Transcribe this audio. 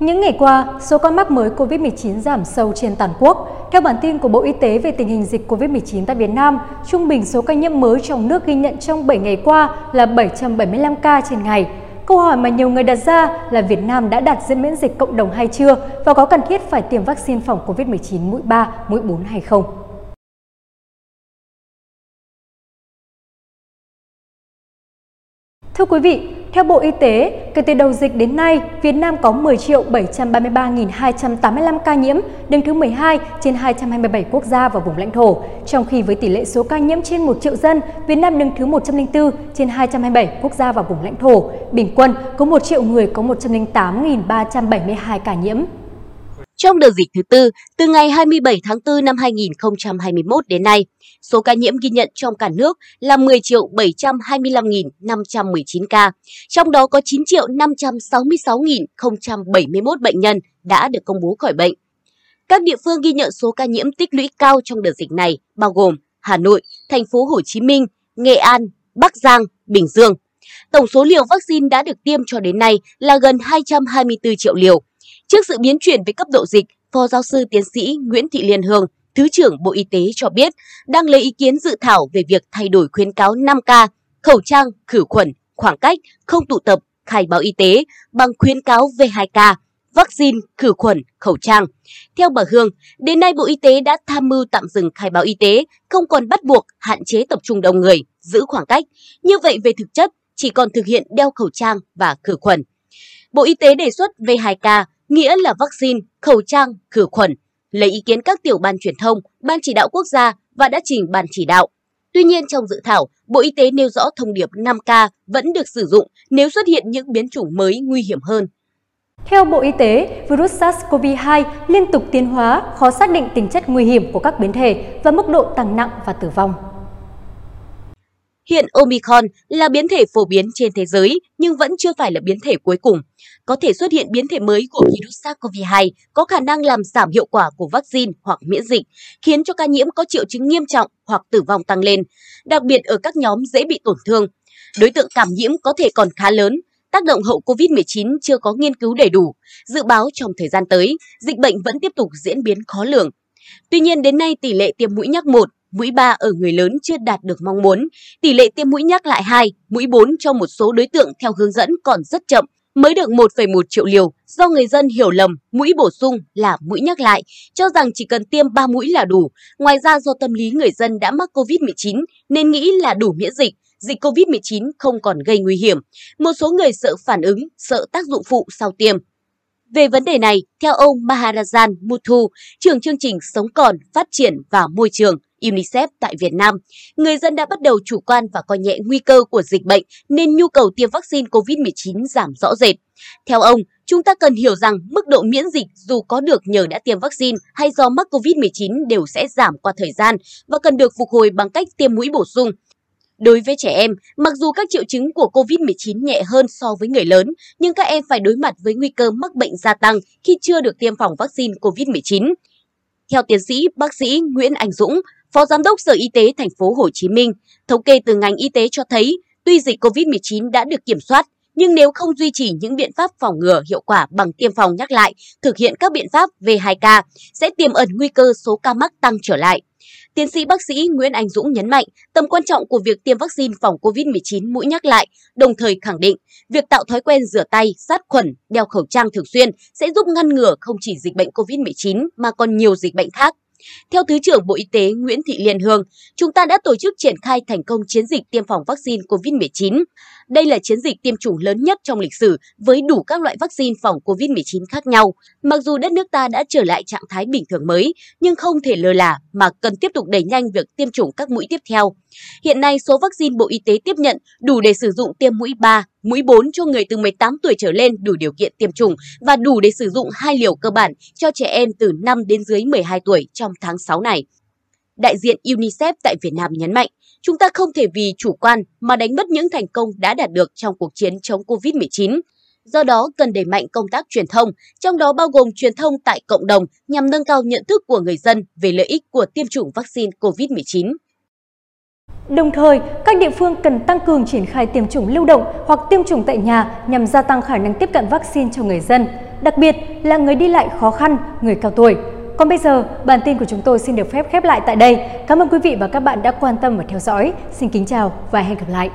Những ngày qua, số ca mắc mới COVID-19 giảm sâu trên toàn quốc. Theo bản tin của Bộ Y tế về tình hình dịch COVID-19 tại Việt Nam, trung bình số ca nhiễm mới trong nước ghi nhận trong 7 ngày qua là 775 ca trên ngày. Câu hỏi mà nhiều người đặt ra là Việt Nam đã đạt diễn miễn dịch cộng đồng hay chưa và có cần thiết phải tiêm vaccine phòng COVID-19 mũi 3, mũi 4 hay không? Thưa quý vị, theo Bộ Y tế, kể từ đầu dịch đến nay, Việt Nam có 10.733.285 ca nhiễm, đứng thứ 12 trên 227 quốc gia và vùng lãnh thổ. Trong khi với tỷ lệ số ca nhiễm trên 1 triệu dân, Việt Nam đứng thứ 104 trên 227 quốc gia và vùng lãnh thổ. Bình quân, có 1 triệu người có 108.372 ca nhiễm. Trong đợt dịch thứ tư, từ ngày 27 tháng 4 năm 2021 đến nay, số ca nhiễm ghi nhận trong cả nước là 10 triệu 725.519 ca, trong đó có 9 triệu 566.071 bệnh nhân đã được công bố khỏi bệnh. Các địa phương ghi nhận số ca nhiễm tích lũy cao trong đợt dịch này bao gồm Hà Nội, Thành phố Hồ Chí Minh, Nghệ An, Bắc Giang, Bình Dương. Tổng số liều vaccine đã được tiêm cho đến nay là gần 224 triệu liều. Trước sự biến chuyển về cấp độ dịch, Phó giáo sư tiến sĩ Nguyễn Thị Liên Hương, Thứ trưởng Bộ Y tế cho biết đang lấy ý kiến dự thảo về việc thay đổi khuyến cáo 5K, khẩu trang, khử khuẩn, khoảng cách, không tụ tập, khai báo y tế bằng khuyến cáo V2K, vaccine, khử khuẩn, khẩu trang. Theo bà Hương, đến nay Bộ Y tế đã tham mưu tạm dừng khai báo y tế, không còn bắt buộc hạn chế tập trung đông người, giữ khoảng cách. Như vậy về thực chất, chỉ còn thực hiện đeo khẩu trang và khử khuẩn. Bộ Y tế đề xuất V2K nghĩa là vaccine, khẩu trang, khử khuẩn, lấy ý kiến các tiểu ban truyền thông, ban chỉ đạo quốc gia và đã trình ban chỉ đạo. Tuy nhiên trong dự thảo, Bộ Y tế nêu rõ thông điệp 5K vẫn được sử dụng nếu xuất hiện những biến chủng mới nguy hiểm hơn. Theo Bộ Y tế, virus SARS-CoV-2 liên tục tiến hóa, khó xác định tính chất nguy hiểm của các biến thể và mức độ tăng nặng và tử vong. Hiện Omicron là biến thể phổ biến trên thế giới nhưng vẫn chưa phải là biến thể cuối cùng. Có thể xuất hiện biến thể mới của virus SARS-CoV-2 có khả năng làm giảm hiệu quả của vaccine hoặc miễn dịch, khiến cho ca nhiễm có triệu chứng nghiêm trọng hoặc tử vong tăng lên, đặc biệt ở các nhóm dễ bị tổn thương. Đối tượng cảm nhiễm có thể còn khá lớn, tác động hậu COVID-19 chưa có nghiên cứu đầy đủ. Dự báo trong thời gian tới, dịch bệnh vẫn tiếp tục diễn biến khó lường. Tuy nhiên đến nay tỷ lệ tiêm mũi nhắc 1 mũi 3 ở người lớn chưa đạt được mong muốn. Tỷ lệ tiêm mũi nhắc lại 2, mũi 4 cho một số đối tượng theo hướng dẫn còn rất chậm, mới được 1,1 triệu liều do người dân hiểu lầm mũi bổ sung là mũi nhắc lại, cho rằng chỉ cần tiêm 3 mũi là đủ. Ngoài ra do tâm lý người dân đã mắc COVID-19 nên nghĩ là đủ miễn dịch, dịch COVID-19 không còn gây nguy hiểm. Một số người sợ phản ứng, sợ tác dụng phụ sau tiêm. Về vấn đề này, theo ông Maharajan Muthu, trưởng chương trình Sống còn, Phát triển và Môi trường, UNICEF tại Việt Nam, người dân đã bắt đầu chủ quan và coi nhẹ nguy cơ của dịch bệnh nên nhu cầu tiêm vaccine COVID-19 giảm rõ rệt. Theo ông, chúng ta cần hiểu rằng mức độ miễn dịch dù có được nhờ đã tiêm vaccine hay do mắc COVID-19 đều sẽ giảm qua thời gian và cần được phục hồi bằng cách tiêm mũi bổ sung. Đối với trẻ em, mặc dù các triệu chứng của COVID-19 nhẹ hơn so với người lớn, nhưng các em phải đối mặt với nguy cơ mắc bệnh gia tăng khi chưa được tiêm phòng vaccine COVID-19. Theo tiến sĩ bác sĩ Nguyễn Anh Dũng, Phó Giám đốc Sở Y tế thành phố Hồ Chí Minh, thống kê từ ngành y tế cho thấy, tuy dịch COVID-19 đã được kiểm soát, nhưng nếu không duy trì những biện pháp phòng ngừa hiệu quả bằng tiêm phòng nhắc lại, thực hiện các biện pháp V2K, sẽ tiềm ẩn nguy cơ số ca mắc tăng trở lại. Tiến sĩ bác sĩ Nguyễn Anh Dũng nhấn mạnh tầm quan trọng của việc tiêm vaccine phòng COVID-19 mũi nhắc lại, đồng thời khẳng định việc tạo thói quen rửa tay, sát khuẩn, đeo khẩu trang thường xuyên sẽ giúp ngăn ngừa không chỉ dịch bệnh COVID-19 mà còn nhiều dịch bệnh khác. Theo Thứ trưởng Bộ Y tế Nguyễn Thị Liên Hương, chúng ta đã tổ chức triển khai thành công chiến dịch tiêm phòng vaccine COVID-19. Đây là chiến dịch tiêm chủng lớn nhất trong lịch sử với đủ các loại vaccine phòng COVID-19 khác nhau. Mặc dù đất nước ta đã trở lại trạng thái bình thường mới, nhưng không thể lơ là mà cần tiếp tục đẩy nhanh việc tiêm chủng các mũi tiếp theo. Hiện nay, số vaccine Bộ Y tế tiếp nhận đủ để sử dụng tiêm mũi 3, mũi 4 cho người từ 18 tuổi trở lên đủ điều kiện tiêm chủng và đủ để sử dụng hai liều cơ bản cho trẻ em từ 5 đến dưới 12 tuổi trong tháng 6 này. Đại diện UNICEF tại Việt Nam nhấn mạnh, chúng ta không thể vì chủ quan mà đánh mất những thành công đã đạt được trong cuộc chiến chống COVID-19. Do đó, cần đẩy mạnh công tác truyền thông, trong đó bao gồm truyền thông tại cộng đồng nhằm nâng cao nhận thức của người dân về lợi ích của tiêm chủng vaccine COVID-19. Đồng thời, các địa phương cần tăng cường triển khai tiêm chủng lưu động hoặc tiêm chủng tại nhà nhằm gia tăng khả năng tiếp cận vaccine cho người dân. đặc biệt là người đi lại khó khăn, người cao tuổi. Còn bây giờ, bản tin của chúng tôi xin được phép khép lại tại đây. Cảm ơn quý vị và các bạn đã quan tâm và theo dõi. Xin kính chào và hẹn gặp lại.